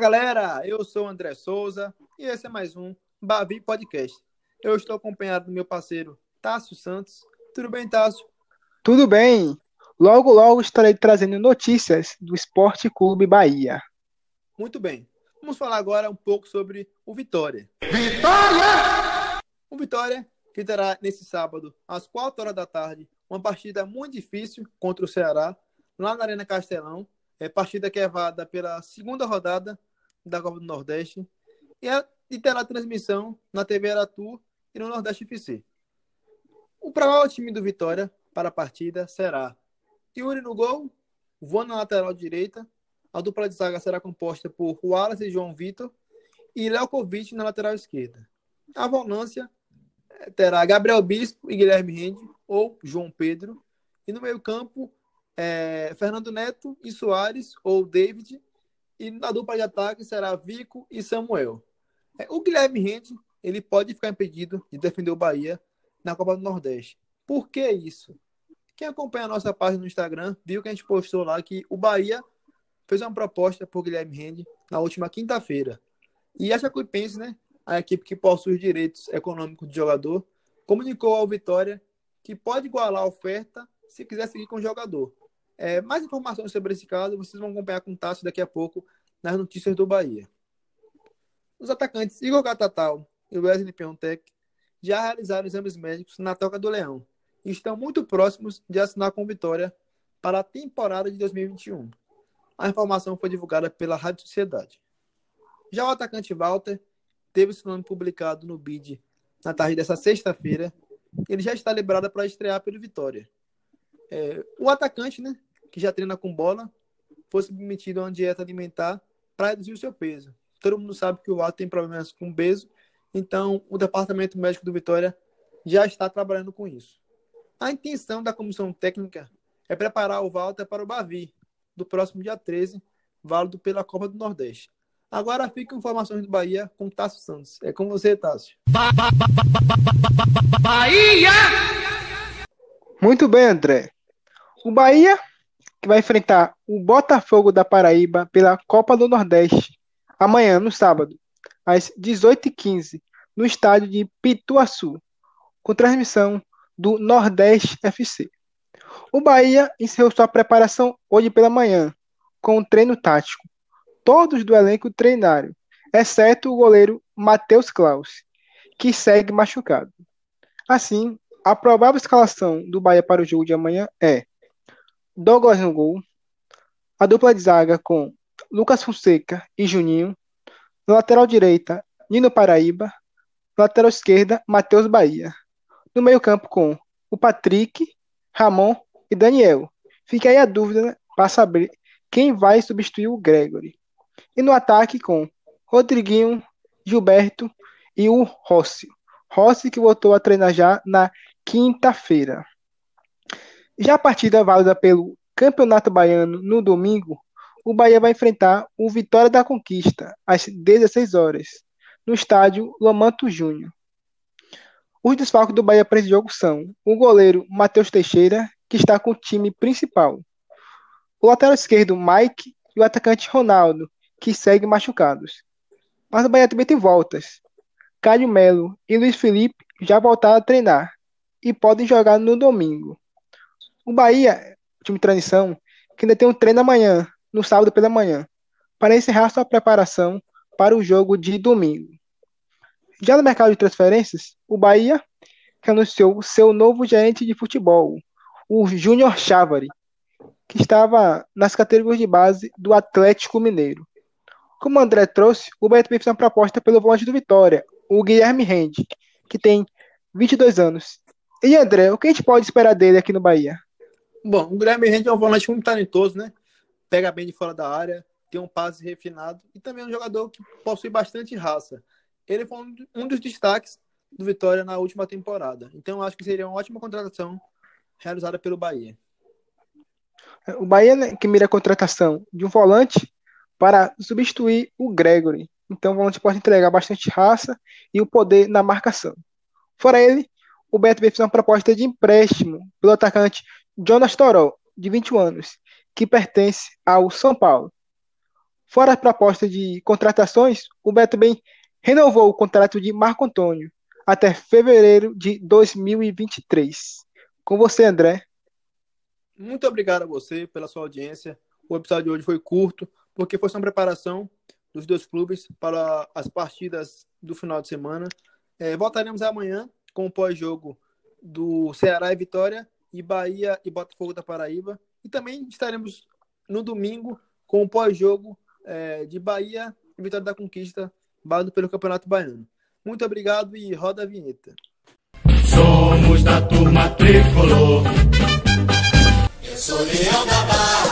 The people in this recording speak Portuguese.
Fala galera, eu sou o André Souza e esse é mais um Bavi Podcast. Eu estou acompanhado do meu parceiro Tássio Santos. Tudo bem, Tássio? Tudo bem. Logo, logo estarei trazendo notícias do Esporte Clube Bahia. Muito bem. Vamos falar agora um pouco sobre o Vitória. Vitória! O Vitória que terá nesse sábado, às 4 horas da tarde, uma partida muito difícil contra o Ceará, lá na Arena Castelão, é partida que é vada pela segunda rodada da Copa do Nordeste e, a, e terá transmissão na TV Aratu e no Nordeste FC. O provável time do Vitória para a partida será Yuri no gol, Voa na lateral direita, a dupla de zaga será composta por Wallace e João Vitor e Lelkovic na lateral esquerda. A volância eh, terá Gabriel Bispo e Guilherme Rende ou João Pedro. E no meio campo, é, Fernando Neto e Soares, ou David, e na dupla de ataque será Vico e Samuel. É, o Guilherme Rende, ele pode ficar impedido de defender o Bahia na Copa do Nordeste. Por que isso? Quem acompanha a nossa página no Instagram viu que a gente postou lá que o Bahia fez uma proposta por Guilherme Rende na última quinta-feira. E a Jacuipense, né, a equipe que possui os direitos econômicos do jogador, comunicou ao Vitória que pode igualar a oferta se quiser seguir com o jogador. É, mais informações sobre esse caso vocês vão acompanhar com o Tássio daqui a pouco nas notícias do Bahia. Os atacantes Igor Catatal e Wesley Piontek já realizaram exames médicos na Toca do Leão e estão muito próximos de assinar com Vitória para a temporada de 2021. A informação foi divulgada pela Rádio Sociedade. Já o atacante Walter teve seu nome publicado no BID na tarde dessa sexta-feira. Ele já está liberado para estrear pelo Vitória. É, o atacante, né, que já treina com bola, fosse submetido a uma dieta alimentar para reduzir o seu peso. Todo mundo sabe que o Walter tem problemas com peso, então o departamento médico do Vitória já está trabalhando com isso. A intenção da comissão técnica é preparar o Walter para o Bavi, do próximo dia 13, válido pela Copa do Nordeste. Agora fica informações do Bahia com Tássio Santos. É com você, Tássio. Bahia! Muito bem, André. O Bahia que vai enfrentar o Botafogo da Paraíba pela Copa do Nordeste amanhã, no sábado, às 18h15, no estádio de Pituaçu, com transmissão do Nordeste FC. O Bahia encerrou sua preparação hoje pela manhã, com um treino tático. Todos do elenco treinaram, exceto o goleiro Matheus Klaus, que segue machucado. Assim, a provável escalação do Bahia para o jogo de amanhã é Douglas no gol. A dupla de zaga com Lucas Fonseca e Juninho. Na lateral direita, Nino Paraíba. Na lateral esquerda, Matheus Bahia. No meio-campo com o Patrick, Ramon e Daniel. Fica aí a dúvida para saber quem vai substituir o Gregory. E no ataque com Rodriguinho, Gilberto e o Rossi. Rossi que voltou a treinar já na quinta-feira. Já a partida válida pelo Campeonato Baiano no domingo, o Bahia vai enfrentar o Vitória da Conquista às 16 horas, no estádio Lamanto Júnior. Os desfalques do Bahia para esse jogo são o goleiro Matheus Teixeira, que está com o time principal, o lateral esquerdo Mike e o atacante Ronaldo, que segue machucados. Mas o Bahia também tem voltas. Caio Melo e Luiz Felipe já voltaram a treinar e podem jogar no domingo. O Bahia, time de transição, que ainda tem um treino amanhã, no sábado pela manhã, para encerrar sua preparação para o jogo de domingo. Já no mercado de transferências, o Bahia que anunciou seu novo gerente de futebol, o Júnior Chávari, que estava nas categorias de base do Atlético Mineiro. Como o André trouxe, o Bahia também fez uma proposta pelo volante do Vitória, o Guilherme Rende, que tem 22 anos. E André, o que a gente pode esperar dele aqui no Bahia? Bom, o Guilherme Rende é um volante muito talentoso, né? Pega bem de fora da área, tem um passe refinado e também é um jogador que possui bastante raça. Ele foi um dos destaques do Vitória na última temporada. Então, acho que seria uma ótima contratação realizada pelo Bahia. O Bahia né, que mira a contratação de um volante para substituir o Gregory. Então, o volante pode entregar bastante raça e o poder na marcação. Fora ele, o Beto fez uma proposta de empréstimo pelo atacante Jonas Toró, de 21 anos, que pertence ao São Paulo. Fora a proposta de contratações, o Beto bem renovou o contrato de Marco Antônio até fevereiro de 2023. Com você, André. Muito obrigado a você pela sua audiência. O episódio de hoje foi curto, porque foi só uma preparação dos dois clubes para as partidas do final de semana. É, voltaremos amanhã com o pós-jogo do Ceará e Vitória e Bahia e Botafogo da Paraíba. E também estaremos no domingo com o pós-jogo é, de Bahia e Vitória da Conquista, válido pelo Campeonato Baiano. Muito obrigado e roda a vinheta. Somos da turma tricolor. Eu sou Leão da Barra.